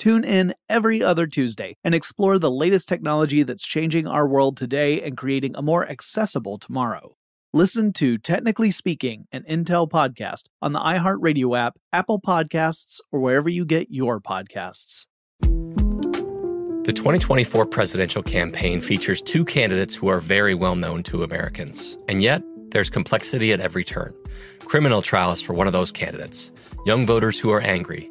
Tune in every other Tuesday and explore the latest technology that's changing our world today and creating a more accessible tomorrow. Listen to Technically Speaking, an Intel podcast on the iHeartRadio app, Apple Podcasts, or wherever you get your podcasts. The 2024 presidential campaign features two candidates who are very well known to Americans. And yet, there's complexity at every turn. Criminal trials for one of those candidates, young voters who are angry.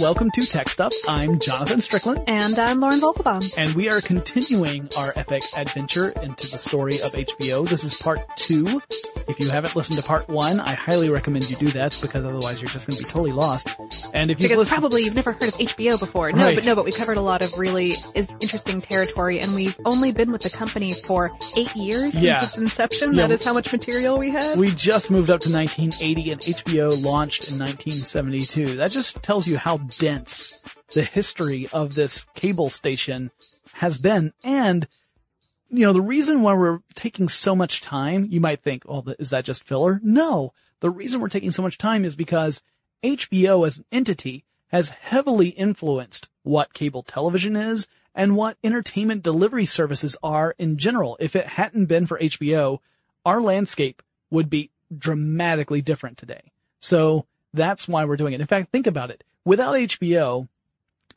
Hey there, everyone, and welcome to Tech Stuff. I'm Jonathan Strickland. And I'm Lauren Vogelbaum. And we are continuing our epic adventure into the story of HBO. This is part two. If you haven't listened to part one, I highly recommend you do that because otherwise you're just going to be totally lost. And if you because probably you've never heard of HBO before. No, Right. but no, but we covered a lot of really is interesting territory, and we've only been with the company for eight years since Yeah. its inception. Yeah. That is how much material we had. we just moved up to 1980 and HBO launched in 1972. That just tells you how dense the history of this cable station has been. And, you know, the reason why we're taking so much time, you might think, oh, is that just filler? No. The reason we're taking so much time is because HBO as an entity has heavily influenced what cable television is and what entertainment delivery services are in general. If it hadn't been for HBO, our landscape would be dramatically different today. So that's why we're doing it. In fact, think about it. Without HBO,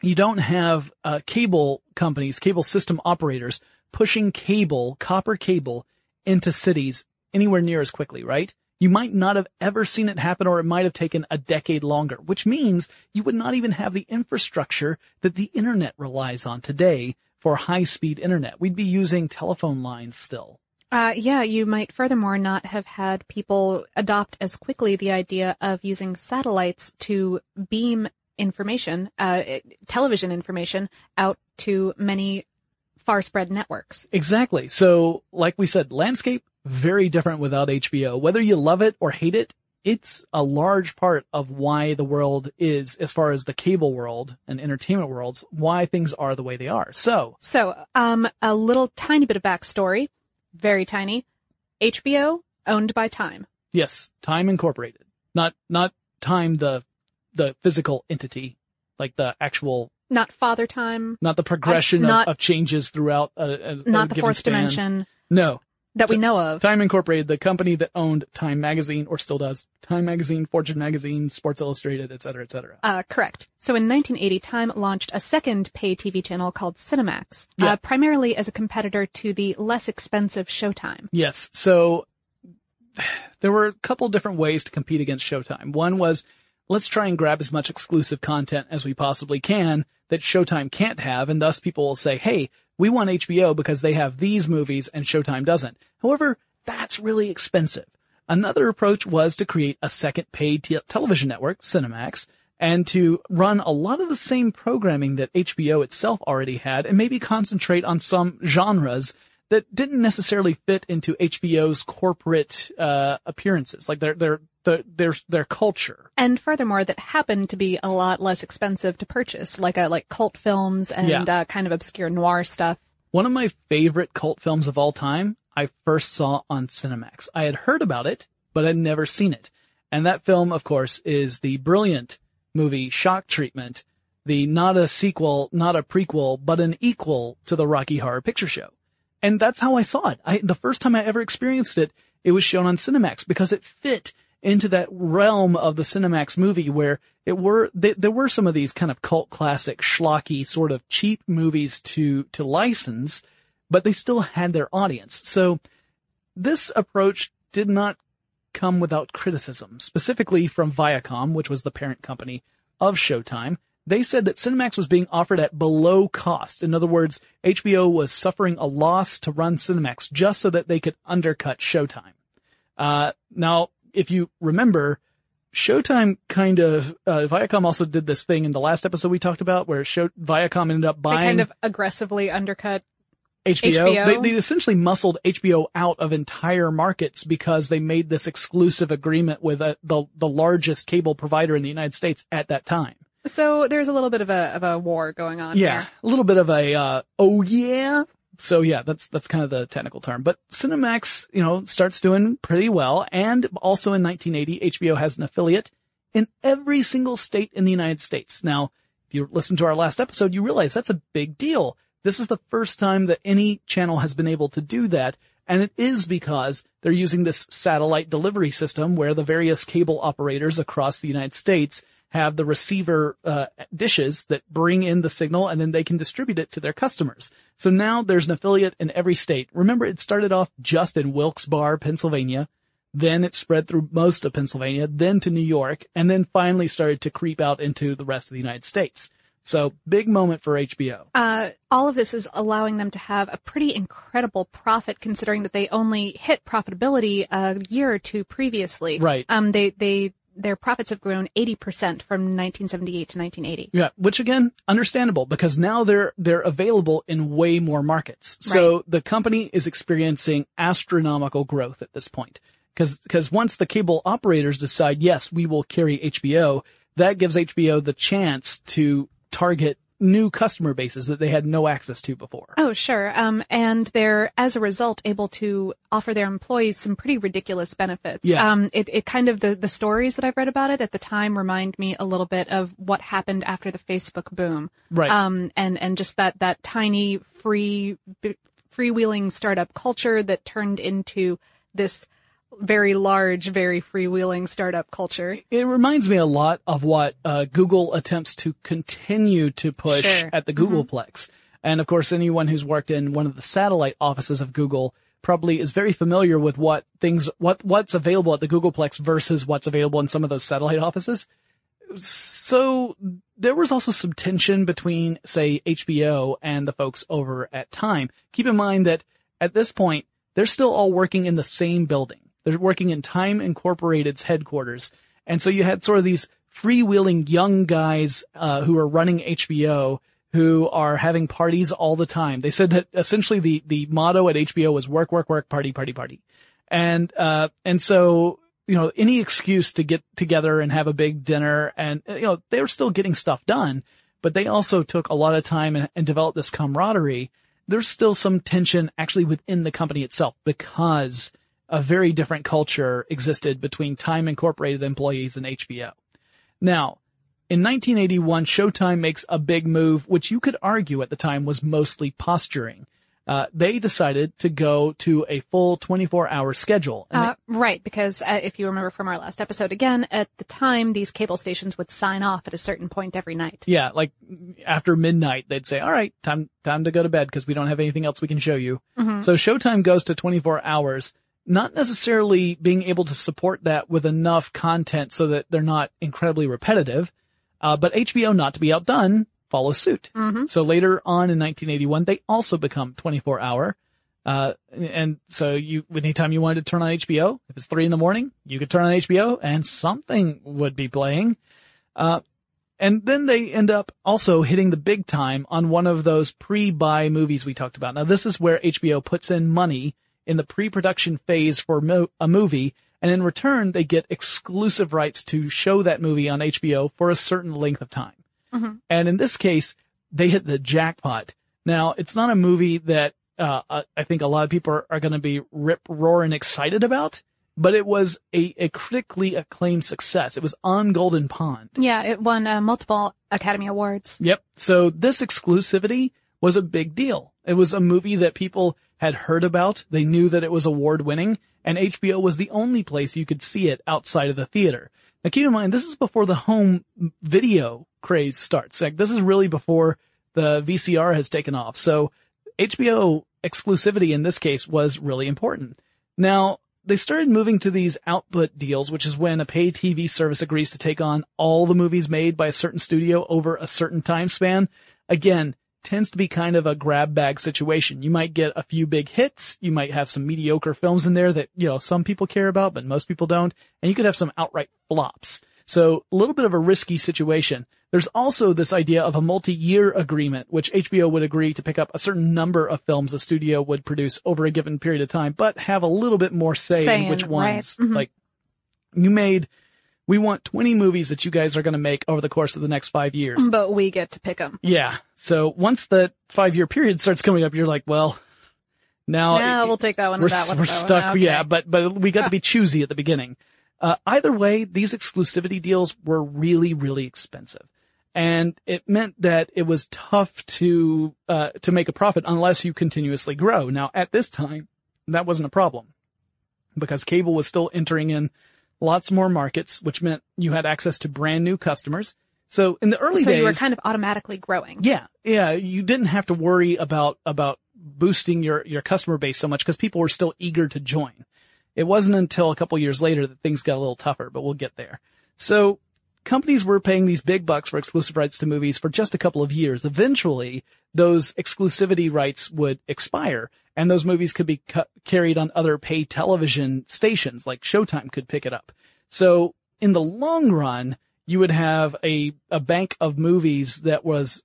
you don't have uh, cable companies, cable system operators pushing cable, copper cable into cities anywhere near as quickly, right? You might not have ever seen it happen or it might have taken a decade longer, which means you would not even have the infrastructure that the internet relies on today for high speed internet. We'd be using telephone lines still. Uh, yeah, you might furthermore not have had people adopt as quickly the idea of using satellites to beam information, uh, television information out to many far spread networks. Exactly. So, like we said, landscape very different without HBO. Whether you love it or hate it, it's a large part of why the world is, as far as the cable world and entertainment worlds, why things are the way they are. So, So, um, a little tiny bit of backstory, very tiny. HBO owned by Time. yes, Time Incorporated, not not Time the the physical entity, like the actual, Not Father Time, not the progression not- of, of changes throughout a, a, a not the given fourth span. dimension. No, that we know of. Time Incorporated, the company that owned Time Magazine, or still does, Time Magazine, Fortune Magazine, Sports Illustrated, et cetera, et cetera. Uh, correct. So in 1980, Time launched a second pay TV channel called Cinemax, Yeah. uh, primarily as a competitor to the less expensive Showtime. Yes. So there were a couple different ways to compete against Showtime. One was let's try and grab as much exclusive content as we possibly can that Showtime can't have, and thus people will say, hey, we want HBO because they have these movies and Showtime doesn't. However, that's really expensive. Another approach was to create a second paid te- television network, Cinemax, and to run a lot of the same programming that HBO itself already had and maybe concentrate on some genres that didn't necessarily fit into HBO's corporate uh, appearances, like their their their their their culture. And furthermore, that happened to be a lot less expensive to purchase, like a, like cult films and Yeah. uh, kind of obscure noir stuff. One of my favorite cult films of all time, I first saw on Cinemax. I had heard about it, but I'd never seen it. And that film, of course, is the brilliant movie Shock Treatment, the not a sequel, not a prequel, but an equal to the Rocky Horror Picture Show. And that's how I saw it. I, the first time I ever experienced it, it was shown on Cinemax because it fit into that realm of the Cinemax movie where it were, th there were some of these kind of cult classic schlocky sort of cheap movies to, to license, but they still had their audience. So this approach did not come without criticism, specifically from Viacom, which was the parent company of Showtime. They said that Cinemax was being offered at below cost. In other words, HBO was suffering a loss to run Cinemax just so that they could undercut Showtime. Uh, now, if you remember, Showtime kind of, uh, Viacom also did this thing in the last episode we talked about where Show, Viacom ended up They buying kind of aggressively undercut. HBO. HBO? They, they essentially muscled HBO out of entire markets because they made this exclusive agreement with uh the the largest cable provider in the United States at that time. So there's a little bit of a of a war going on. Yeah, here. a little bit of a uh, oh yeah. So yeah, that's that's kind of the technical term. But Cinemax, you know, starts doing pretty well, and also in 1980, HBO has an affiliate in every single state in the United States. Now, if you listen to our last episode, you realize that's a big deal. This is the first time that any channel has been able to do that. And it is because they're using this satellite delivery system where the various cable operators across the United States have the receiver uh, dishes that bring in the signal and then they can distribute it to their customers. So now there's an affiliate in every state. Remember, it started off just in Wilkes-Barre, Pennsylvania. Then it spread through most of Pennsylvania, then to New York, and then finally started to creep out into the rest of the United States. So big moment for HBO. Uh, all of this is allowing them to have a pretty incredible profit, considering that they only hit profitability a year or two previously. Right. Um. They they their profits have grown 80% from 1978 to 1980. Yeah, which again, understandable because now they're they're available in way more markets. So the company is experiencing astronomical growth at this point. Cause, cause once the cable operators decide, yes, we will carry HBO, that gives HBO the chance to target new customer bases that they had no access to before. Oh, sure. Um, and they're, as a result, able to offer their employees some pretty ridiculous benefits. Yeah. Um, it, it kind of, the, the stories that I've read about it at the time remind me a little bit of what happened after the Facebook boom. Right. Um, and, and just that, that tiny free, freewheeling startup culture that turned into this very large, very freewheeling startup culture. It reminds me a lot of what uh, Google attempts to continue to push Sure. at the Googleplex. And of course, anyone who's worked in one of the satellite offices of Google probably is very familiar with what things, what, what's available at the Googleplex versus what's available in some of those satellite offices. So there was also some tension between, say, HBO and the folks over at Time. Keep in mind that at this point, they're still all working in the same building. They're working in Time Incorporated's headquarters. And so you had sort of these freewheeling young guys, uh, who are running HBO who are having parties all the time. They said that essentially the, the motto at HBO was work, work, work, party, party, party. And, uh, and so, you know, any excuse to get together and have a big dinner and, uh, you know, they were still getting stuff done, but they also took a lot of time and, and developed this camaraderie. There's still some tension actually within the company itself because a very different culture existed between Time Incorporated employees and HBO. Now, in 1981, Showtime makes a big move, which you could argue at the time was mostly posturing. uh, they decided to go to a full 24 hour schedule. And Uh, right, because uh, if you remember from our last episode, again, at the time, these cable stations would sign off at a certain point every night. Yeah, like after midnight, they'd say, all right, time, time to go to bed because we don't have anything else we can show you. So Showtime goes to 24 hours, not necessarily being able to support that with enough content so that they're not incredibly repetitive. Uh, but HBO, not to be outdone, follows suit. So later on in 1981, they also become 24 hour. Uh, and so you, anytime you wanted to turn on HBO, if it's three in the morning, you could turn on HBO and something would be playing. Uh, and then they end up also hitting the big time on one of those pre-buy movies we talked about. Now this is where HBO puts in money in the pre-production phase for mo- a movie, and in return they get exclusive rights to show that movie on HBO for a certain length of time. And in this case, they hit the jackpot. Now it's not a movie that uh, I- I think a lot of people are, are going to be rip roaring excited about, but it was a, a critically acclaimed success. It was on Golden Pond. Yeah, it won uh, multiple Academy Awards. Yep. So this exclusivity was a big deal. It was a movie that people had heard about. They knew that it was award winning and HBO was the only place you could see it outside of the theater. Now keep in mind, this is before the home video craze starts. Like this is really before the VCR has taken off. So HBO exclusivity in this case was really important. Now, they started moving to these output deals, which is when a pay TV service agrees to take on all the movies made by a certain studio over a certain time span. Again, tends to be kind of a grab bag situation. You might get a few big hits. You might have some mediocre films in there that, you know, some people care about, but most people don't. And you could have some outright flops. So a little bit of a risky situation. There's also this idea of a multi-year agreement, which HBO would agree to pick up a certain number of films a studio would produce over a given period of time, but have a little bit more say, Say in which ones. right. Mhm. Like, you made, we want 20 movies that you guys are going to make over the course of the next five years. But we get to pick them. Yeah. So once the five year period starts coming up, you're like, well, now Yeah, we'll take that one. we're, that one. we're that stuck. Okay. Yeah, but, but we got to be choosy at the beginning. Uh, either way, these exclusivity deals were really, really expensive. And it meant that it was tough to, uh, to make a profit unless you continuously grow. Now at this time, that wasn't a problem because cable was still entering in lots more markets, which meant you had access to brand new customers. So in the early so days, you were kind of automatically growing. yeah, yeah. You didn't have to worry about, about boosting your, your customer base so much because people were still eager to join. It wasn't until a couple years later that things got a little tougher, but we'll get there. So companies were paying these big bucks for exclusive rights to movies for just a couple of years. Eventually, those exclusivity rights would expire and those movies could be cu- carried on other pay television stations like Showtime could pick it up. So in the long run, you would have a, a bank of movies that was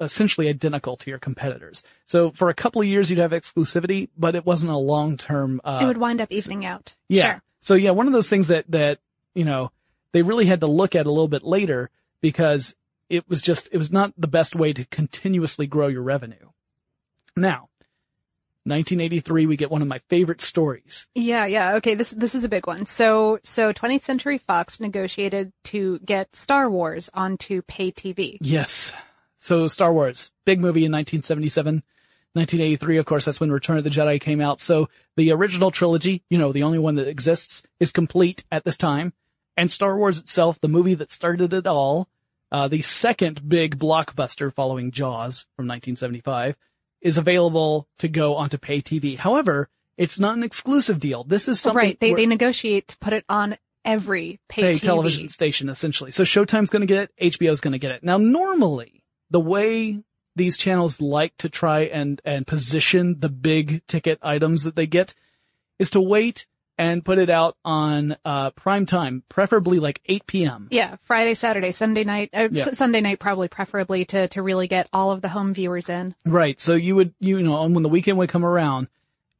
essentially identical to your competitors. So for a couple of years, you'd have exclusivity, but it wasn't a long-term, uh, it would wind up evening out. yeah. Sure. So yeah, one of those things that, that, you know, they really had to look at a little bit later because it was just, it was not the best way to continuously grow your revenue. Now, 1983, we get one of my favorite stories. Yeah, yeah. Okay, this this is a big one. So so 20th Century Fox negotiated to get Star Wars onto pay TV. Yes. So Star Wars, big movie in 1977. 1983, of course, that's when Return of the Jedi came out. So the original trilogy, you know, the only one that exists, is complete at this time. And Star Wars itself, the movie that started it all, uh, the second big blockbuster following Jaws from 1975, is available to go onto pay TV. However, it's not an exclusive deal. This is something right. They where- they negotiate to put it on every pay, pay TV. television station essentially. So Showtime's going to get it, HBO's going to get it. Now normally the way these channels like to try and and position the big ticket items that they get is to wait and put it out on uh prime time, preferably like 8 p.m. Yeah, Friday, Saturday, Sunday night, uh, Yeah. S- Sunday night probably preferably to to really get all of the home viewers in. Right. So you would, you know, and when the weekend would come around,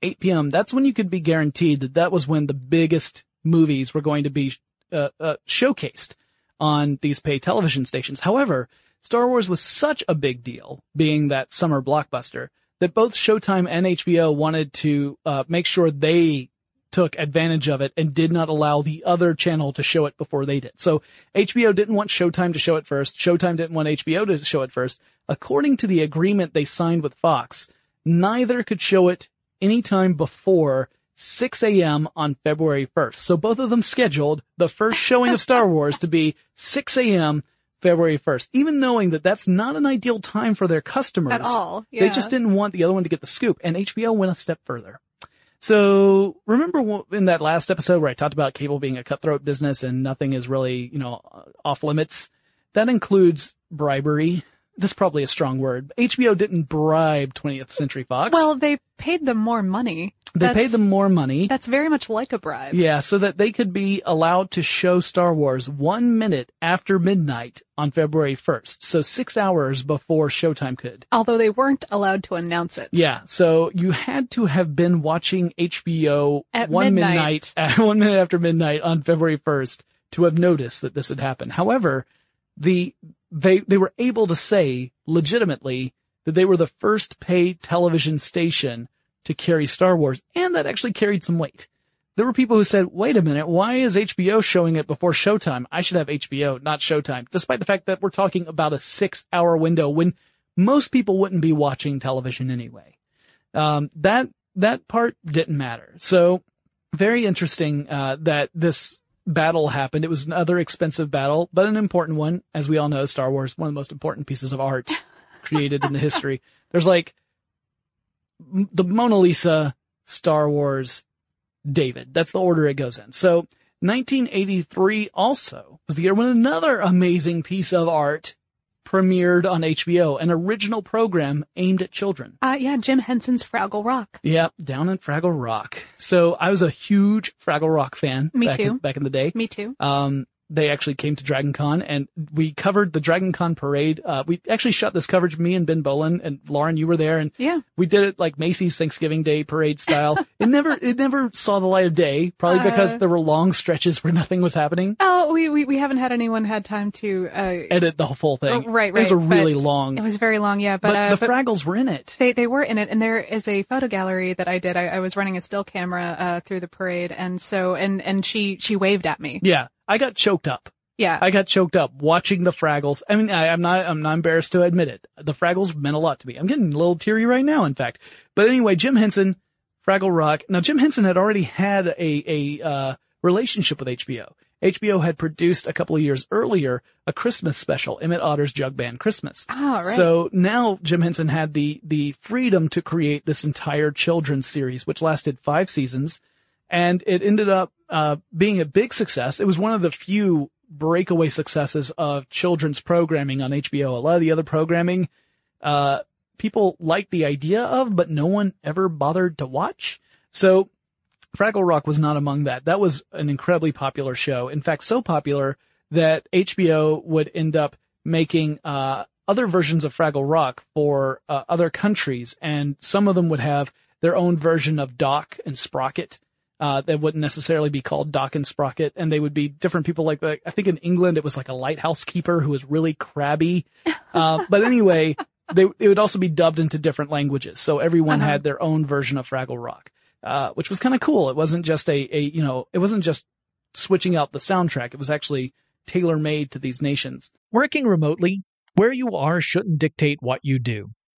8 p.m., that's when you could be guaranteed that that was when the biggest movies were going to be uh, uh, showcased on these pay television stations. However, Star Wars was such a big deal, being that summer blockbuster, that both Showtime and HBO wanted to uh, make sure they took advantage of it and did not allow the other channel to show it before they did. So HBO didn't want Showtime to show it first. Showtime didn't want HBO to show it first. According to the agreement they signed with Fox, neither could show it anytime before 6 a.m. on February 1st. So both of them scheduled the first showing of Star Wars to be 6 a.m. February 1st, even knowing that that's not an ideal time for their customers. At all. They just didn't want the other one to get the scoop. And HBO went a step further. So remember in that last episode where I talked about cable being a cutthroat business and nothing is really, you know, off limits? That includes bribery. That's probably a strong word. HBO didn't bribe 20th Century Fox. Well, they paid them more money. They That's- paid them more money. That's very much like a bribe. Yeah, so that they could be allowed to show Star Wars one minute after midnight on February 1st. So six hours before Showtime could. Although they weren't allowed to announce it. Yeah, so you had to have been watching HBO At one midnight. midnight, uh, one minute after midnight on February 1st to have noticed that this had happened. However, the, they, they were able to say legitimately that they were the first paid television station to carry Star Wars, and that actually carried some weight. There were people who said, wait a minute, why is HBO showing it before Showtime? I should have HBO, not Showtime, despite the fact that we're talking about a six hour window when most people wouldn't be watching television anyway. Um, that, that part didn't matter. So very interesting, uh, that this battle happened. It was another expensive battle, but an important one. As we all know, Star Wars, one of the most important pieces of art created in the history. There's like the Mona Lisa, Star Wars, David. That's the order it goes in. So 1983 also was the year when another amazing piece of art premiered on HBO, an original program aimed at children. Uh, yeah, Jim Henson's Fraggle Rock. Yep, down in Fraggle Rock. So I was a huge Fraggle Rock fan. Me back too. In, back in the day. Me too. Um, they actually came to Dragon Con and we covered the Dragon Con parade. Uh, we actually shot this coverage, me and Ben Bowlin and Lauren, you were there and Yeah. we did it like Macy's Thanksgiving Day parade style. it never, it never saw the light of day, probably because Uh. there were long stretches where nothing was happening. Oh, we, we, we haven't had anyone had time to, uh, Edit the whole thing. oh, right, It was a really long, it was very long, yeah, but, but, uh, the but Fraggles were in it. they, they were in it and there is a photo gallery that I did. I, I was running a still camera, uh, through the parade and so, and, and she, she waved at me. Yeah. I got choked up. Yeah. I got choked up watching the Fraggles. I mean, I, I'm not, I'm not embarrassed to admit it. The Fraggles meant a lot to me. I'm getting a little teary right now, in fact. But anyway, Jim Henson, Fraggle Rock. Now, Jim Henson had already had a, a, uh, relationship with HBO. HBO had produced a couple of years earlier a Christmas special, Emmet Otter's Jug Band Christmas. Oh, right. So now Jim Henson had the, the freedom to create this entire children's series, which lasted five seasons. And it ended up, uh, being a big success. It was one of the few breakaway successes of children's programming on HBO. A lot of the other programming, uh, people liked the idea of, but no one ever bothered to watch. So Fraggle Rock was not among that. That was an incredibly popular show. In fact, so popular that HBO would end up making, uh, other versions of Fraggle Rock for uh, other countries, and some of them would have their own version of Doc and Sprocket. Uh, that wouldn't necessarily be called Doc and Sprocket, and they would be different people. Like, like I think in England it was like a lighthouse keeper who was really crabby. Uh, but anyway, they it would also be dubbed into different languages, so everyone Uh-huh. had their own version of Fraggle Rock, uh, which was kind of cool. It wasn't just a a you know it wasn't just switching out the soundtrack. It was actually tailor made to these nations. Working remotely, where you are shouldn't dictate what you do.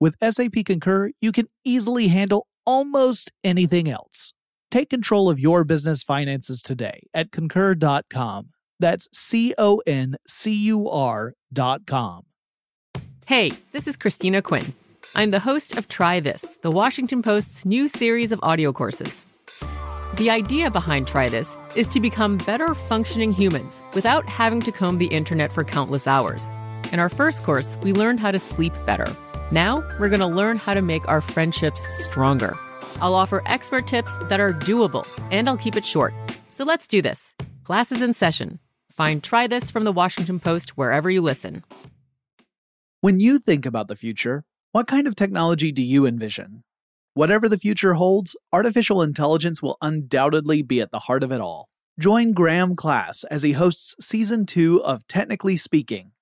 with SAP Concur, you can easily handle almost anything else. Take control of your business finances today at concur.com. That's C O N C U R.com. Hey, this is Christina Quinn. I'm the host of Try This, the Washington Post's new series of audio courses. The idea behind Try This is to become better functioning humans without having to comb the internet for countless hours. In our first course, we learned how to sleep better. Now, we're going to learn how to make our friendships stronger. I'll offer expert tips that are doable, and I'll keep it short. So let's do this. Class is in session. Find Try This from the Washington Post wherever you listen. When you think about the future, what kind of technology do you envision? Whatever the future holds, artificial intelligence will undoubtedly be at the heart of it all. Join Graham Class as he hosts season two of Technically Speaking,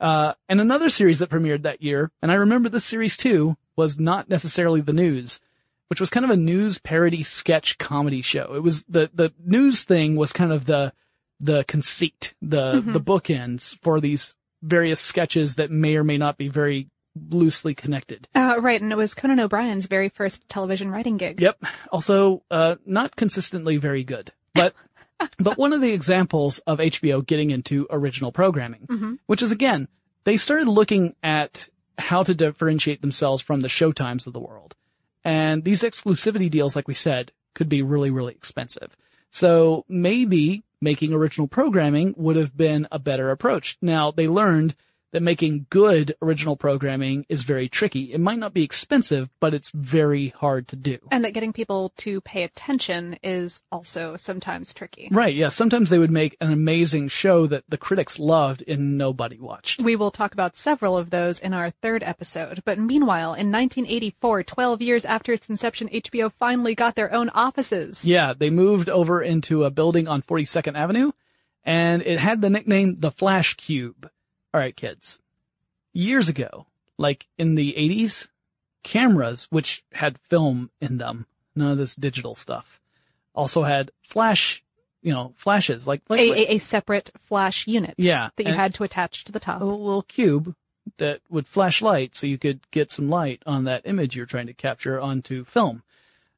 Uh, and another series that premiered that year, and I remember this series too, was not necessarily the news, which was kind of a news parody sketch comedy show. It was the, the news thing was kind of the, the conceit, the, Mhm. the bookends for these various sketches that may or may not be very loosely connected. Uh, right, and it was Conan O'Brien's very first television writing gig. Yep. Also, uh, not consistently very good, but, but one of the examples of HBO getting into original programming, Mhm. which is again, they started looking at how to differentiate themselves from the showtimes of the world. And these exclusivity deals, like we said, could be really, really expensive. So maybe making original programming would have been a better approach. Now they learned that making good original programming is very tricky. It might not be expensive, but it's very hard to do. And that getting people to pay attention is also sometimes tricky. Right, yeah. Sometimes they would make an amazing show that the critics loved and nobody watched. We will talk about several of those in our third episode. But meanwhile, in 1984, 12 years after its inception, HBO finally got their own offices. Yeah, they moved over into a building on 42nd Avenue and it had the nickname the Flash Cube. All right, kids. Years ago, like in the 80s, cameras, which had film in them, none of this digital stuff, also had flash, you know, flashes like, like, A, a, a separate flash unit. Yeah, That you had to attach to the top. a little cube that would flash light so you could get some light on that image you're trying to capture onto film.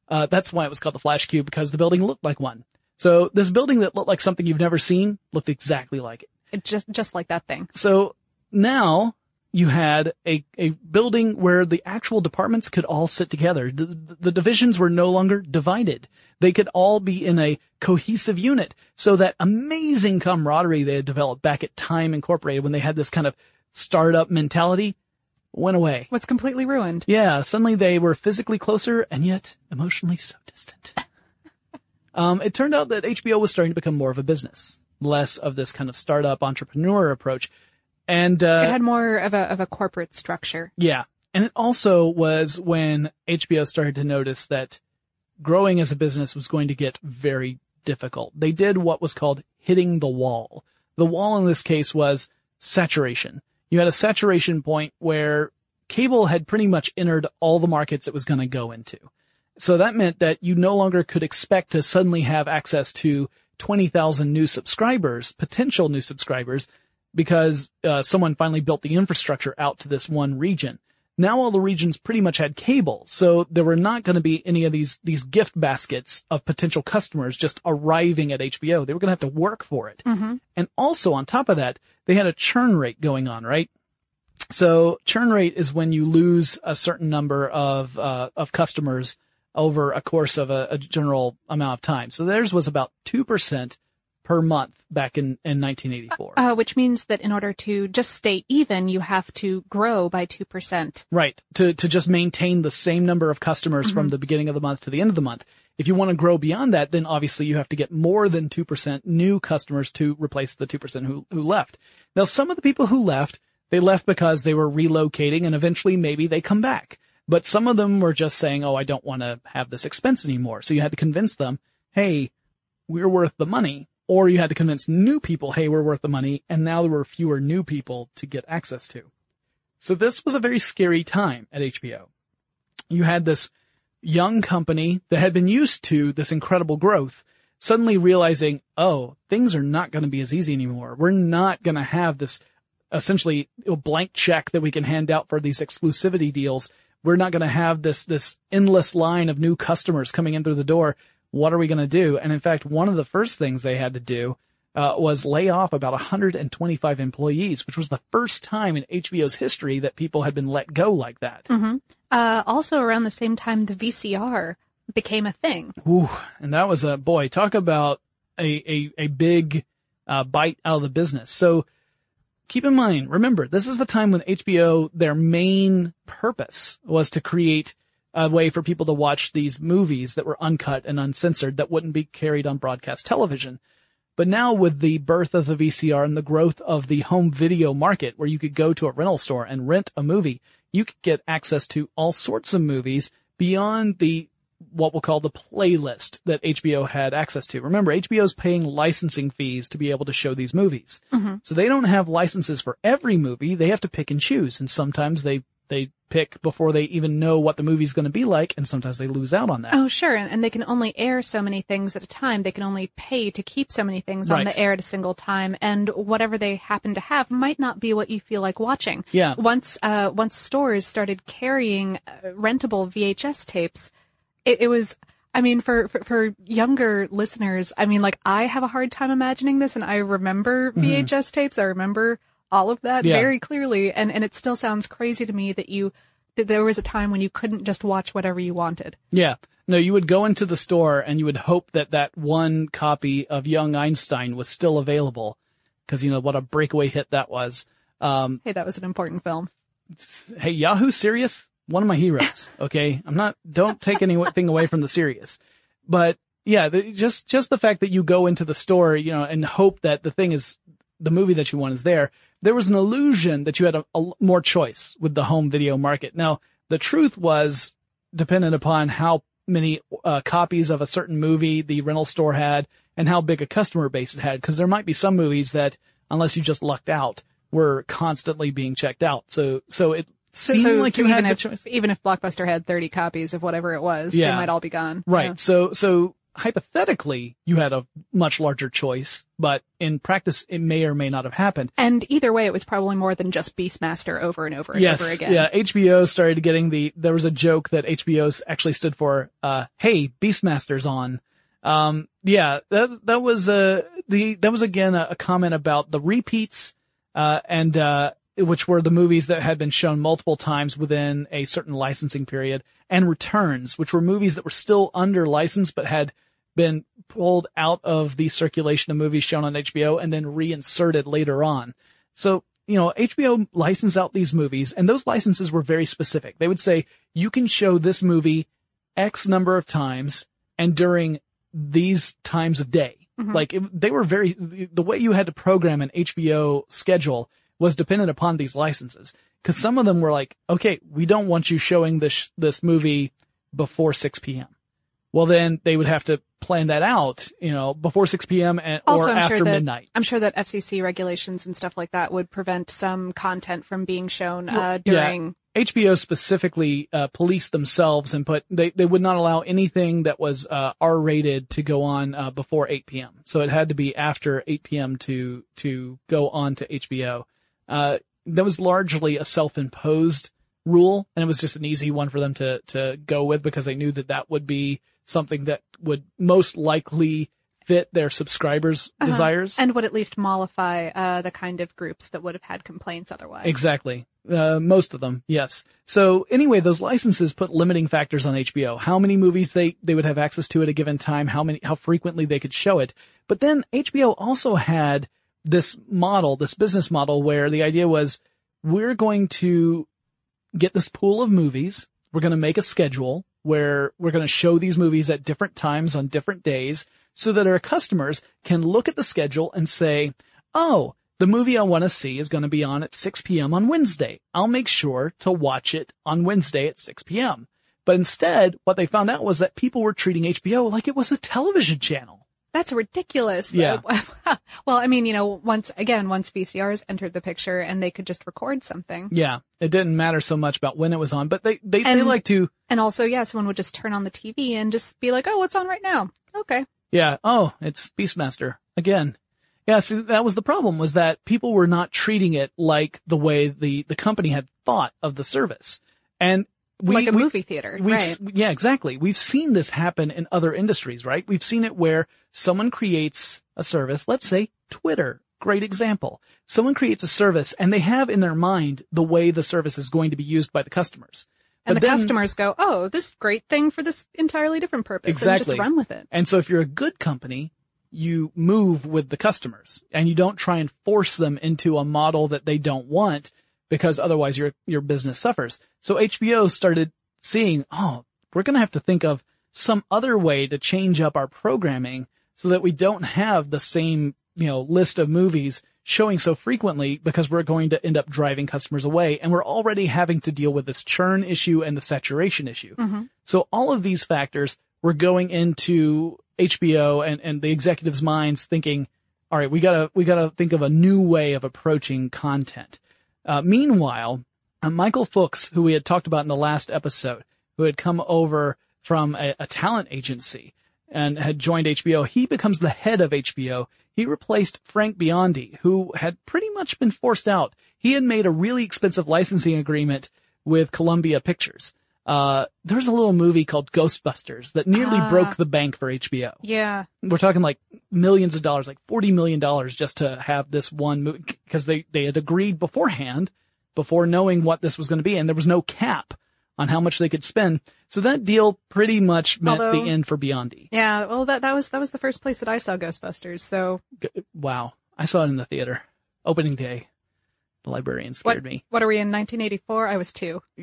Uh, that's why it was called the flash cube because the building looked like one. So this building that looked like something you've never seen looked exactly like it. It just, just like that thing. So now you had a, a building where the actual departments could all sit together. The, the divisions were no longer divided. They could all be in a cohesive unit. So that amazing camaraderie they had developed back at Time Incorporated when they had this kind of startup mentality went away. Was completely ruined. Yeah, suddenly they were physically closer and yet emotionally so distant. um, it turned out that HBO was starting to become more of a business, less of this kind of startup entrepreneur approach. And, uh, it had more of a, of a corporate structure. yeah. And it also was when HBO started to notice that growing as a business was going to get very difficult. They did what was called hitting the wall. The wall in this case was saturation. You had a saturation point where cable had pretty much entered all the markets it was going to go into. So that meant that you no longer could expect to suddenly have access to 20,000 new subscribers, potential new subscribers, because uh, someone finally built the infrastructure out to this one region. Now all the regions pretty much had cable, so there were not going to be any of these these gift baskets of potential customers just arriving at HBO. They were going to have to work for it. Mm-hmm. And also on top of that, they had a churn rate going on, right? So churn rate is when you lose a certain number of, uh, of customers over a course of a, a general amount of time. So theirs was about 2% per month back in, in 1984. Uh, which means that in order to just stay even, you have to grow by 2%. Right. To, to just maintain the same number of customers from the beginning of the month to the end of the month. If you want to grow beyond that, then obviously you have to get more than 2% new customers to replace the 2% who, who left. Now, some of the people who left, they left because they were relocating and eventually maybe they come back. But some of them were just saying, oh, I don't want to have this expense anymore. So you had to convince them, hey, we're worth the money. Or you had to convince new people, hey, we're worth the money. And now there were fewer new people to get access to. So this was a very scary time at HBO. You had this young company that had been used to this incredible growth suddenly realizing, oh, things are not going to be as easy anymore. We're not going to have this essentially blank check that we can hand out for these exclusivity deals. We're not going to have this, this endless line of new customers coming in through the door. What are we going to do? And in fact, one of the first things they had to do uh, was lay off about 125 employees, which was the first time in HBO's history that people had been let go like that. Uh, also around the same time, the VCR became a thing. Ooh, and that was a boy. Talk about a a, a big uh, bite out of the business. So keep in mind, remember, this is the time when HBO their main purpose was to create a way for people to watch these movies that were uncut and uncensored that wouldn't be carried on broadcast television. But now with the birth of the VCR and the growth of the home video market where you could go to a rental store and rent a movie, you could get access to all sorts of movies beyond the what we'll call the playlist that HBO had access to. Remember, HBO's paying licensing fees to be able to show these movies. So they don't have licenses for every movie. They have to pick and choose. And sometimes they, they pick before they even know what the movie's going to be like. And sometimes they lose out on that. Oh, sure. And, and they can only air so many things at a time. They can only pay to keep so many things on the air at a single time. And whatever they happen to have might not be what you feel like watching. Yeah. Once, uh, once stores started carrying uh, rentable VHS tapes, it, it was, I mean, for, for, for younger listeners, I mean, like I have a hard time imagining this and I remember VHS tapes. I remember all of that. Yeah. very clearly. And, and it still sounds crazy to me that you, that there was a time when you couldn't just watch whatever you wanted. Yeah. No, you would go into the store and you would hope that that one copy of Young Einstein was still available. Cause you know what a breakaway hit that was. Um, Hey, that was an important film. hey, Yahoo Serious, one of my heroes. Okay. I'm not, don't take anything away from the serious, but yeah, the, just, just the fact that you go into the store, you know, and hope that the thing is, the movie that you want is there. There was an illusion that you had a, a more choice with the home video market. Now, the truth was dependent upon how many uh, copies of a certain movie the rental store had and how big a customer base it had. Cause there might be some movies that, unless you just lucked out, were constantly being checked out. So, so it seemed so, like so you had if the choice. even if Blockbuster had 30 copies of whatever it was, Yeah. they might all be gone. Right. Yeah. So, so hypothetically, you had a much larger choice, but in practice, it may or may not have happened. And either way, it was probably more than just Beastmaster over and over and yes. over again. Yeah. HBO started getting the, there was a joke that HBO actually stood for, uh, hey, Beastmaster's on. Um, yeah, that, that was, uh, the, that was again a, a comment about the repeats, uh, and, uh, which were the movies that had been shown multiple times within a certain licensing period and returns, which were movies that were still under license, but had been pulled out of the circulation of movies shown on HBO and then reinserted later on. So, you know, HBO licensed out these movies and those licenses were very specific. They would say, you can show this movie X number of times and during these times of day. Mm-hmm. Like it, they were very, the way you had to program an HBO schedule was dependent upon these licenses. Cause some of them were like, okay, we don't want you showing this, this movie before 6 p.m. Well, then they would have to plan that out, you know, before 6 p.m. and, Also, or I'm after sure that midnight. I'm sure that FCC regulations and stuff like that would prevent some content from being shown uh, yeah. during. HBO specifically uh, policed themselves and put they they would not allow anything that was uh, R rated to go on uh, before 8 p.m. So it had to be after 8 p.m. to to go on to HBO. Uh, that was largely a self-imposed rule, and it was just an easy one for them to to go with because they knew that that would be something that would most likely fit their subscribers' Uh-huh. desires. And would at least mollify uh, the kind of groups that would have had complaints otherwise. Exactly. Uh, most of them, yes. So anyway, those licenses put limiting factors on HBO. How many movies they, they would have access to at a given time, how many, how frequently they could show it. But then HBO also had this model, this business model where the idea was we're going to get this pool of movies. We're going to make a schedule where we're going to show these movies at different times on different days so that our customers can look at the schedule and say, Oh, the movie I want to see is going to be on at 6 p.m. on Wednesday. I'll make sure to watch it on Wednesday at 6 p.m. But instead, what they found out was that people were treating HBO like it was a television channel. That's ridiculous. Yeah. well, I mean, you know, once again, once VCRs entered the picture and they could just record something. Yeah. It didn't matter so much about when it was on, but they, they, they like to, And also, yeah, someone would just turn on the TV and just be like, "Oh, what's on right now?" Okay. Yeah. Oh, it's Beastmaster again. Yeah. See, that was the problem was that people were not treating it like the way the, the company had thought of the service. And we, like a we- movie theater, right? Yeah, exactly. We've seen this happen in other industries, right? We've seen it where someone creates a service, let's say Twitter, great example. Someone creates a service and they have in their mind the way the service is going to be used by the customers. And But the then- customers go, "Oh, this great thing for this entirely different purpose," and Exactly. just run with it. And so if you're a good company, you move with the customers and you don't try and force them into a model that they don't want because otherwise your, your business suffers. So HBO started seeing, oh, we're going to have to think of some other way to change up our programming so that we don't have the same, you know, list of movies showing so frequently because we're going to end up driving customers away and we're already having to deal with this churn issue and the saturation issue. Mm-hmm. So all of these factors were going into HBO and, and the executives' minds thinking, all right, we gotta, we gotta think of a new way of approaching content. Uh, meanwhile, uh, Michael Fuchs, who we had talked about in the last episode, who had come over from a, a talent agency and had joined HBO, he becomes the head of HBO. He replaced Frank Biondi, who had pretty much been forced out. He had made a really expensive licensing agreement with Columbia Pictures. Uh, there's a little movie called Ghostbusters that nearly Ah. broke the bank for HBO. Yeah. We're talking like millions of dollars, like $40 million just to have this one movie, because they, they had agreed beforehand, before knowing what this was going to be, and there was no cap on how much they could spend. So that deal pretty much meant Although- the end for Biondi. Yeah. Well, that that was that was the first place that I saw Ghostbusters. So G- Wow. I saw it in the theater. Opening day. The librarian what? scared me. What are we in 1984? I was two.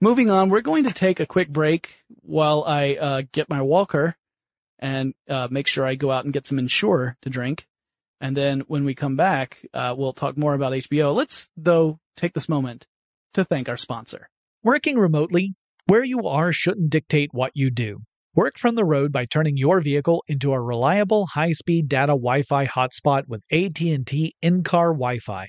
Moving on, we're going to take a quick break while I uh, get my walker and uh, make sure I go out and get some Ensure to drink. And then when we come back, uh, we'll talk more about HBO. Let's, though, take this moment to thank our sponsor. Working remotely, where you are shouldn't dictate what you do. Work from the road by turning your vehicle into a reliable high-speed data Wi-Fi hotspot with AT&T in-car Wi-Fi.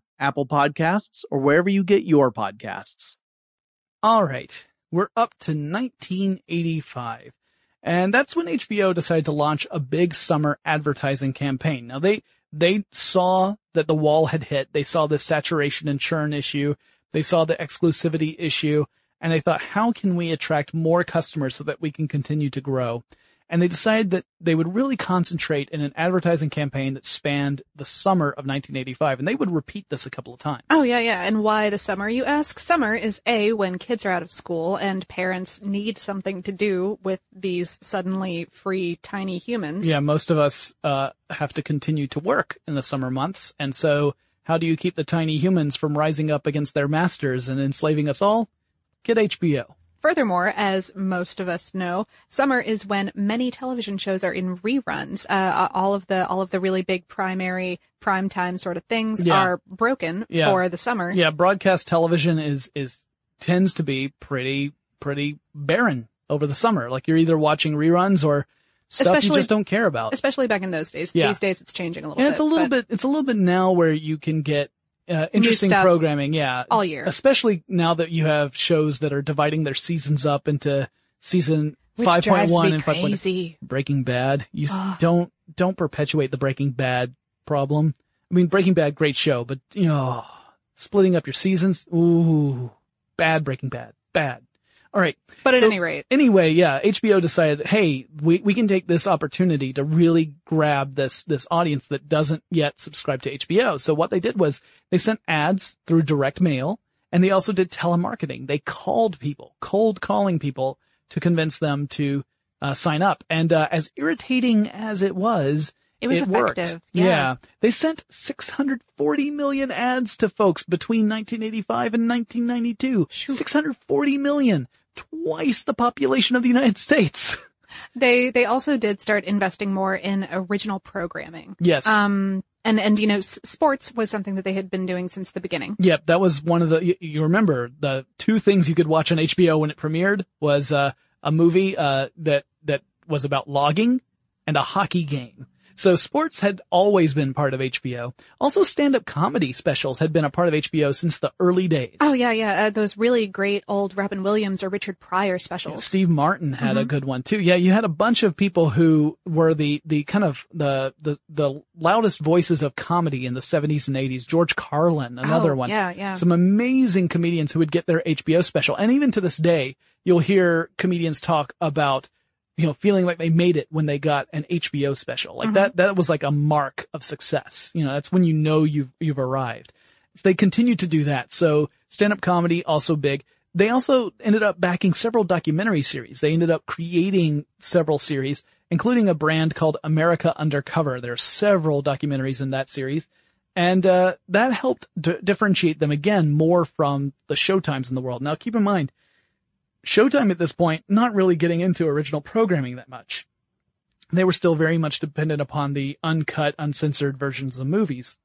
Apple Podcasts, or wherever you get your podcasts. All right. We're up to 1985. And that's when HBO decided to launch a big summer advertising campaign. Now they, they saw that the wall had hit. They saw the saturation and churn issue. They saw the exclusivity issue and they thought, how can we attract more customers so that we can continue to grow? And they decided that they would really concentrate in an advertising campaign that spanned the summer of 1985. And they would repeat this a couple of times. Oh, yeah, yeah. And why the summer, you ask? Summer is A, when kids are out of school and parents need something to do with these suddenly free tiny humans. Yeah, most of us uh, have to continue to work in the summer months. And so how do you keep the tiny humans from rising up against their masters and enslaving us all? Get HBO. Furthermore, as most of us know, summer is when many television shows are in reruns. Uh, all of the all of the really big primary prime time sort of things Yeah. are broken Yeah. for the summer. Yeah, broadcast television is is tends to be pretty pretty barren over the summer. Like you're either watching reruns or stuff you just don't care about. Especially back in those days. Yeah. These days it's changing a little Yeah, bit. it's a little but- bit. It's a little bit now where you can get uh, interesting programming. Yeah, all year. Especially now that you have shows that are dividing their seasons up into season Which five point drives one me and five point. crazy. Breaking Bad. You don't don't perpetuate the Breaking Bad problem. I mean, Breaking Bad, great show, but you know, splitting up your seasons. Ooh, bad Breaking Bad, bad. All right. But at So, any rate, Anyway, yeah, HBO decided, hey, we, we can take this opportunity to really grab this, this audience that doesn't yet subscribe to HBO. So what they did was they sent ads through direct mail and they also did telemarketing. They called people, cold calling people to convince them to uh, sign up. And uh, as irritating as it was, It was worked. effective, Yeah. yeah. They sent 640 million ads to folks between 1985 and 1992. 640 million. Twice the population of the United States. they they also did start investing more in original programming. Yes. Um and and you know s- sports was something that they had been doing since the beginning. Yep, that was one of the. You, you remember the two things you could watch on HBO when it premiered was uh, a movie uh, that that was about logging and a hockey game. So sports had always been part of HBO. Also, stand-up comedy specials had been a part of HBO since the early days. Oh yeah, yeah, uh, those really great old Robin Williams or Richard Pryor specials. Steve Martin had a Mhm. good one too. Yeah, you had a bunch of people who were the the kind of the the the loudest voices of comedy in the 70s and 80s. George Carlin, another Oh, one. yeah, yeah. Some amazing comedians who would get their HBO special. And even to this day, you'll hear comedians talk about you know, feeling like they made it when they got an HBO special. Like Mhm. that, that was like a mark of success. You know, that's when you know you've, you've arrived. So they continued to do that. So stand-up comedy also big. They also ended up backing several documentary series. They ended up creating several series, including a brand called America Undercover. There are several documentaries in that series. And, uh, that helped d- differentiate them again more from the showtimes in the world. Now keep in mind, Showtime at this point, not really getting into original programming that much. They were still very much dependent upon the uncut, uncensored versions of movies.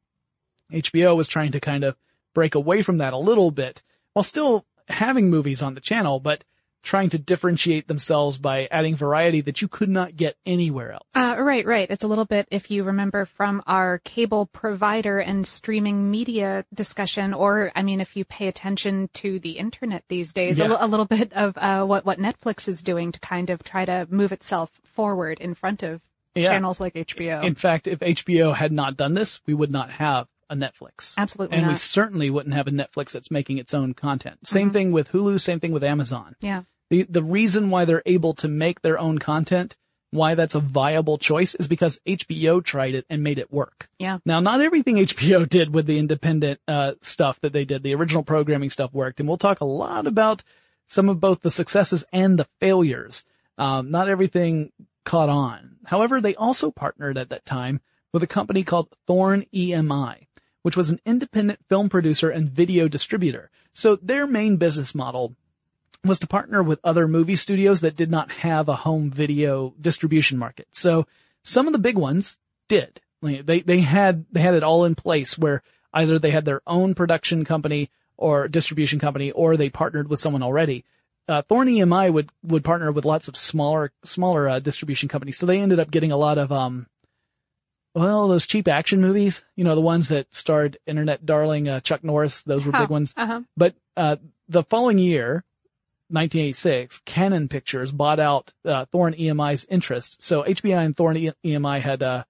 HBO was trying to kind of break away from that a little bit while still having movies on the channel, but trying to differentiate themselves by adding variety that you could not get anywhere else. Uh, right, right. It's a little bit, if you remember from our cable provider and streaming media discussion, or, I mean, if you pay attention to the internet these days, Yeah. a, little bit of uh, what, what Netflix is doing to kind of try to move itself forward in front of Yeah. channels like HBO. In fact, if HBO had not done this, we would not have a Netflix. Absolutely And we certainly wouldn't have a Netflix that's making its own content. Same thing with Hulu, same thing with Amazon. yeah. The the reason why they're able to make their own content, why that's a viable choice is because HBO tried it and made it work. Yeah. Now, not everything HBO did with the independent uh, stuff that they did, the original programming stuff worked, and we'll talk a lot about some of both the successes and the failures. Um, not everything caught on. However, they also partnered at that time with a company called Thorn EMI, which was an independent film producer and video distributor. So their main business model was to partner with other movie studios that did not have a home video distribution market. So some of the big ones did. They they had they had it all in place where either they had their own production company or distribution company, or they partnered with someone already. Uh, Thorn EMI would would partner with lots of smaller smaller uh, distribution companies, so they ended up getting a lot of um, well, those cheap action movies, you know, the ones that starred internet darling uh, Chuck Norris. Those were big ones. Uh-huh. But uh, the following year, 1986, Cannon Pictures bought out uh, Thorn EMI's interest. So HBO and Thorn EMI had, uh,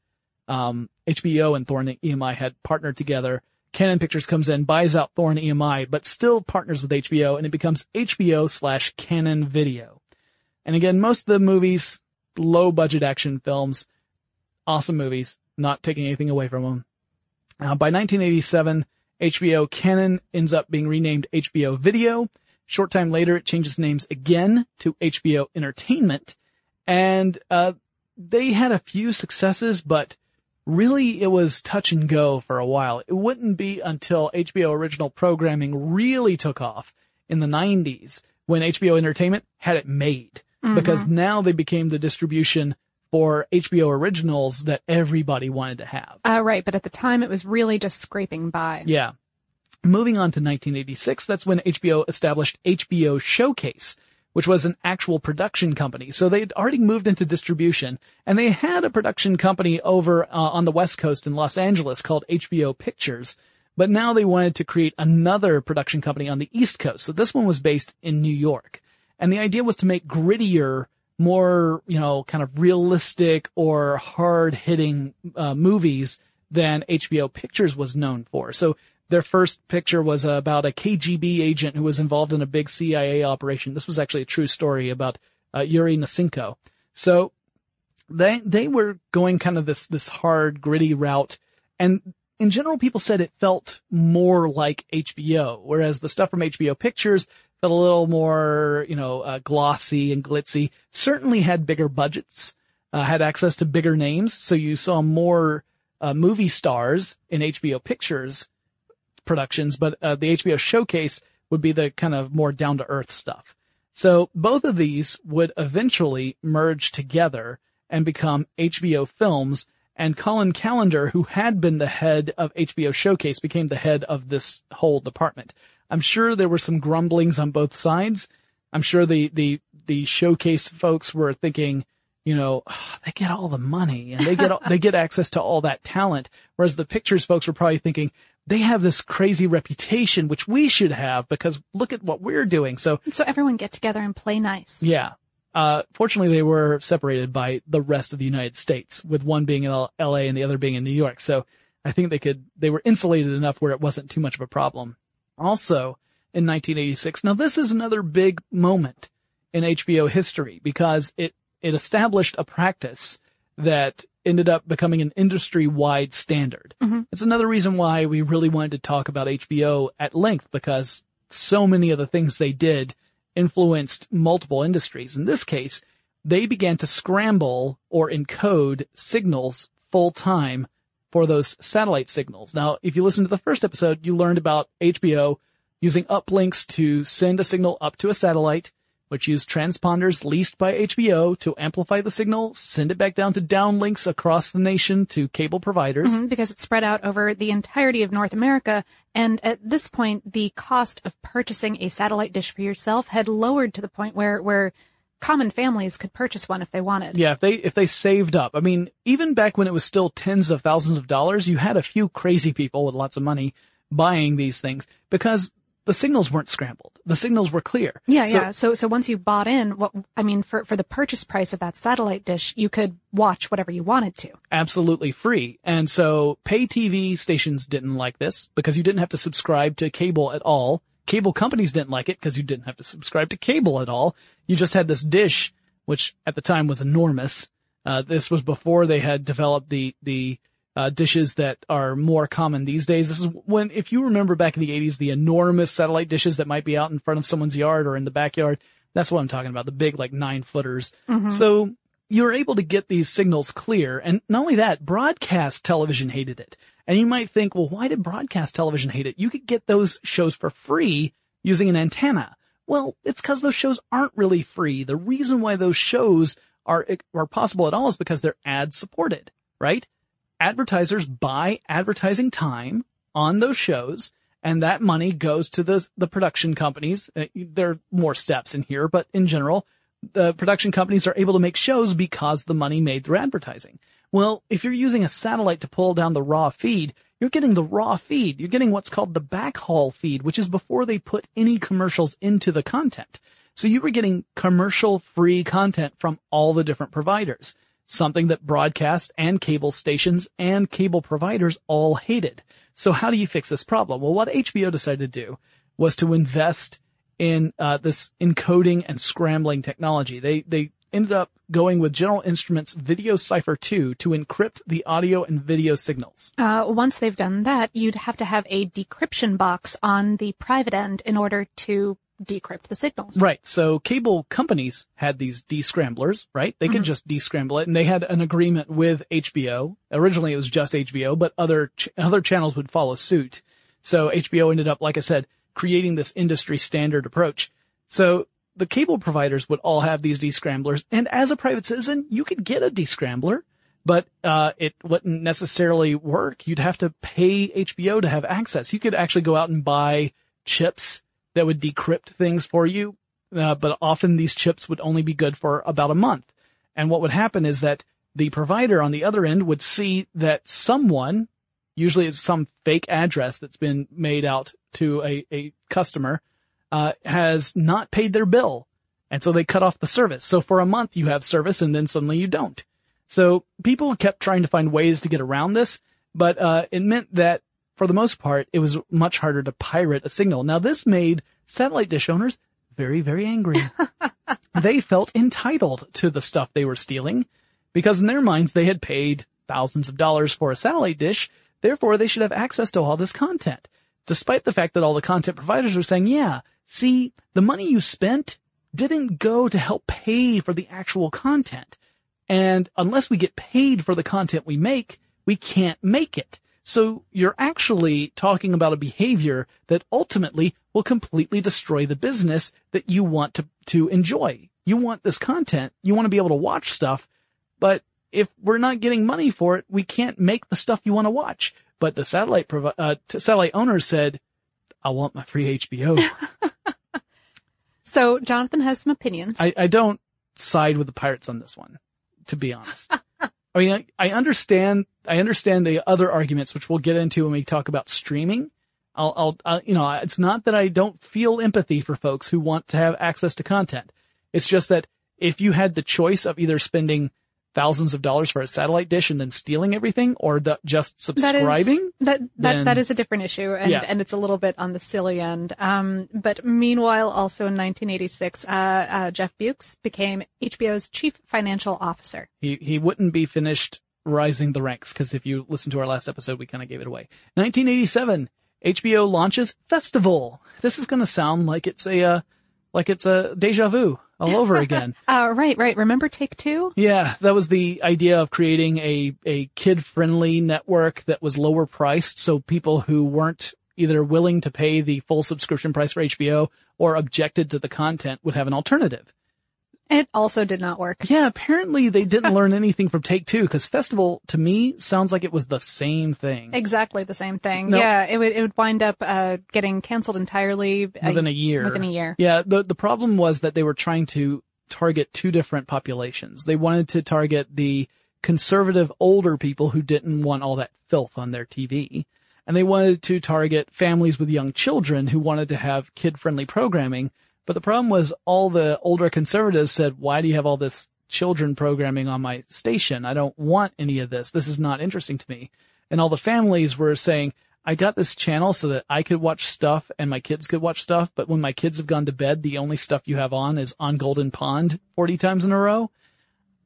um, HBO and Thorn EMI had partnered together. Cannon Pictures comes in, buys out Thorn EMI, but still partners with HBO, and it becomes HBO slash Cannon Video. And again, most of the movies, low budget action films, awesome movies, not taking anything away from them. Uh, by 1987, HBO Cannon ends up being renamed HBO Video. Short time later, it changes names again to HBO Entertainment. And, uh, they had a few successes, but really it was touch and go for a while. It wouldn't be until HBO original programming really took off in the 90s when HBO Entertainment had it made. Because now they became the distribution for HBO originals that everybody wanted to have. Uh, right, but at the time it was really just scraping by. Yeah. Moving on to 1986, that's when HBO established HBO Showcase, which was an actual production company. So they had already moved into distribution and they had a production company over uh, on the West Coast in Los Angeles called HBO Pictures. But now they wanted to create another production company on the East Coast. So this one was based in New York. And the idea was to make grittier, more, you know, kind of realistic or hard hitting uh, movies than HBO Pictures was known for. So their first picture was about a KGB agent who was involved in a big CIA operation. This was actually a true story about uh, Yuri Nosenko. So they they were going kind of this this hard gritty route and in general people said it felt more like HBO whereas the stuff from HBO Pictures felt a little more you know uh, glossy and glitzy certainly had bigger budgets uh, had access to bigger names so you saw more uh, movie stars in HBO Pictures productions but uh, the HBO showcase would be the kind of more down to earth stuff so both of these would eventually merge together and become HBO Films. And Colin Callender, who had been the head of HBO Showcase, became the head of this whole department. I'm sure there were some grumblings on both sides. I'm sure the, the, the showcase folks were thinking, you know, "Ah, they get all the money and they get, all, they get access to all that talent. Whereas the pictures folks were probably thinking, they have this crazy reputation, which we should have because look at what we're doing. So So everyone get together and play nice. yeah. Uh, fortunately, they were separated by the rest of the United States, with one being in L- L.A. and the other being in New York. So I think they could, they were insulated enough where it wasn't too much of a problem. Also, in 1986, now this is another big moment in HBO history because it, it established a practice that ended up becoming an industry-wide standard. Mm-hmm. It's another reason why we really wanted to talk about HBO at length because so many of the things they did influenced multiple industries. In this case, they began to scramble or encode signals full time for those satellite signals. Now, if you listen to the first episode, you learned about HBO using uplinks to send a signal up to a satellite, which used transponders leased by HBO to amplify the signal, send it back down to downlinks across the nation to cable providers. Mhm, because it's spread out over the entirety of North America. And at this point, the cost of purchasing a satellite dish for yourself had lowered to the point where, where common families could purchase one if they wanted. Yeah, if they if they saved up. I mean, even back when it was still tens of thousands of dollars, you had a few crazy people with lots of money buying these things because the signals weren't scrambled. The signals were clear. Yeah, So- yeah. So, so once you bought in, what I mean, for for the purchase price of that satellite dish, you could watch whatever you wanted to. absolutely free. And so pay TV stations didn't like this because you didn't have to subscribe to cable at all. Cable companies didn't like it because you didn't have to subscribe to cable at all. You just had this dish, which at the time was enormous. Uh, this was before they had developed the, the, uh, dishes that are more common these days. This is when, if you remember back in the 80s, the enormous satellite dishes that might be out in front of someone's yard or in the backyard. That's what I'm talking about. The big, like nine footers. So you're able to get these signals clear. And not only that, broadcast television hated it. And you might think, well, why did broadcast television hate it? You could get those shows for free using an antenna. Well, it's because those shows aren't really free. The reason why those shows are, are possible at all is because they're ad supported, right? Advertisers buy advertising time on those shows and that money goes to the, the production companies. Uh, There are more steps in here, but in general, the production companies are able to make shows because the money made through advertising. Well, if you're using a satellite to pull down the raw feed, you're getting the raw feed. You're getting what's called the backhaul feed, which is before they put any commercials into the content. So you were getting commercial free content from all the different providers, something that broadcast and cable stations and cable providers all hated. So how do you fix this problem? Well, what HBO decided to do was to invest in uh, this encoding and scrambling technology. They they ended up going with General Instruments Video Cipher 2 to encrypt the audio and video signals. Uh, once they've done that, you'd have to have a decryption box on the private end in order to decrypt the signals. Right. So cable companies had these descramblers, right? They could just descramble it and they had an agreement with HBO. Originally it was just HBO, but other, ch- other channels would follow suit. So HBO ended up, like I said, creating this industry standard approach. So the cable providers would all have these descramblers and as a private citizen, you could get a descrambler, but, uh, it wouldn't necessarily work. You'd have to pay HBO to have access. You could actually go out and buy chips that would decrypt things for you. Uh, but often these chips would only be good for about a month. And what would happen is that the provider on the other end would see that someone, usually it's some fake address that's been made out to a, a customer, uh, has not paid their bill. And so they cut off the service. So for a month you have service and then suddenly you don't. So people kept trying to find ways to get around this, but, uh, it meant that for the most part, it was much harder to pirate a signal. Now this made satellite dish owners very, very angry. they felt entitled to the stuff they were stealing because in their minds they had paid thousands of dollars for a satellite dish. Therefore, they should have access to all this content. Despite the fact that all the content providers were saying, yeah, see, the money you spent didn't go to help pay for the actual content. And unless we get paid for the content we make, we can't make it. So you're actually talking about a behavior that ultimately will completely destroy the business that you want to, to enjoy. You want this content. You want to be able to watch stuff, but if we're not getting money for it, we can't make the stuff you want to watch. But the satellite provi- uh, satellite owners said, I want my free HBO. So Jonathan has some opinions. I, I don't side with the pirates on this one, to be honest. I mean, I, I understand, I understand the other arguments, which we'll get into when we talk about streaming. I'll, I'll, i you know, it's not that I don't feel empathy for folks who want to have access to content. It's just that if you had the choice of either spending thousands of dollars for a satellite dish and then stealing everything or the, just subscribing, that is, that that, then- that is a different issue, and Yeah. and it's a little bit on the silly end. Um, but meanwhile, also in 1986, uh, uh, Jeff Bewkes became HBO's chief financial officer. he, he wouldn't be finished rising the ranks because if you listen to our last episode, we kind of gave it away. 1987, HBO launches Festival. This is going to sound like it's a, uh, like it's a deja vu all over again. Uh, right, right. Remember Take Two? Yeah, that was the idea of creating a, a kid friendly network that was lower priced so people who weren't either willing to pay the full subscription price for HBO or objected to the content would have an alternative. It also did not work. Yeah, apparently they didn't learn anything from Take Two because Festival to me sounds like it was the same thing. Exactly the same thing. No. Yeah, it would it would wind up uh, getting canceled entirely uh, within a year. Within a year. Yeah, the the problem was that they were trying to target two different populations. They wanted to target the conservative older people who didn't want all that filth on their TV. And they wanted to target families with young children who wanted to have kid-friendly programming. But the problem was all the older conservatives said, why do you have all this children programming on my station? I don't want any of this. This is not interesting to me. And all the families were saying, I got this channel so that I could watch stuff and my kids could watch stuff, but when my kids have gone to bed, the only stuff you have on is on Golden Pond 40 times in a row.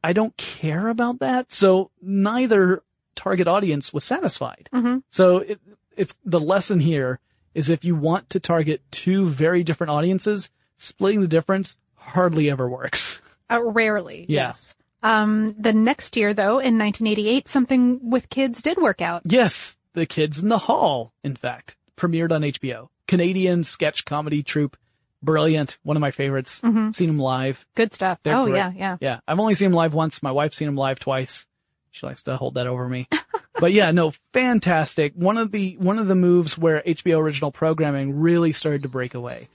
I don't care about that. So neither target audience was satisfied. Mhm. So it, it's the lesson here is if you want to target two very different audiences, splitting the difference hardly ever works. Uh, rarely. Yeah. Yes. Um, the next year though, in 1988, something with kids did work out. Yes, The Kids in the Hall, in fact, premiered on HBO. Canadian sketch comedy troupe. Brilliant. One of my favorites. Mhm. Seen them live. Good stuff. They're oh great. yeah, yeah. Yeah. I've only seen them live once. My wife's seen them live twice. She likes to hold that over me. but yeah, no, fantastic. One of the, one of the moves where HBO original programming really started to break away.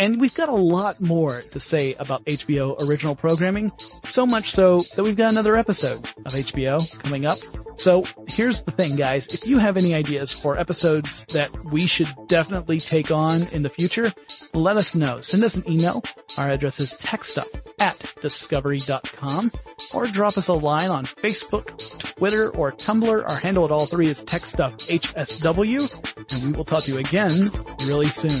And we've got a lot more to say about HBO original programming, so much so that we've got another episode of HBO coming up. So here's the thing, guys. If you have any ideas for episodes that we should definitely take on in the future, let us know. Send us an email. Our address is techstuff at discovery.com or drop us a line on Facebook, Twitter, or Tumblr. Our handle at all three is techstuffhsw and we will talk to you again really soon.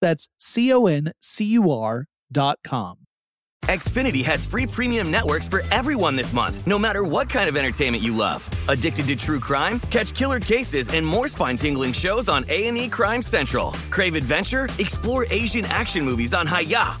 That's C O N C U R dot com. Xfinity has free premium networks for everyone this month, no matter what kind of entertainment you love. Addicted to true crime? Catch killer cases and more spine-tingling shows on A&E Crime Central. Crave adventure? Explore Asian action movies on Hi-YAH.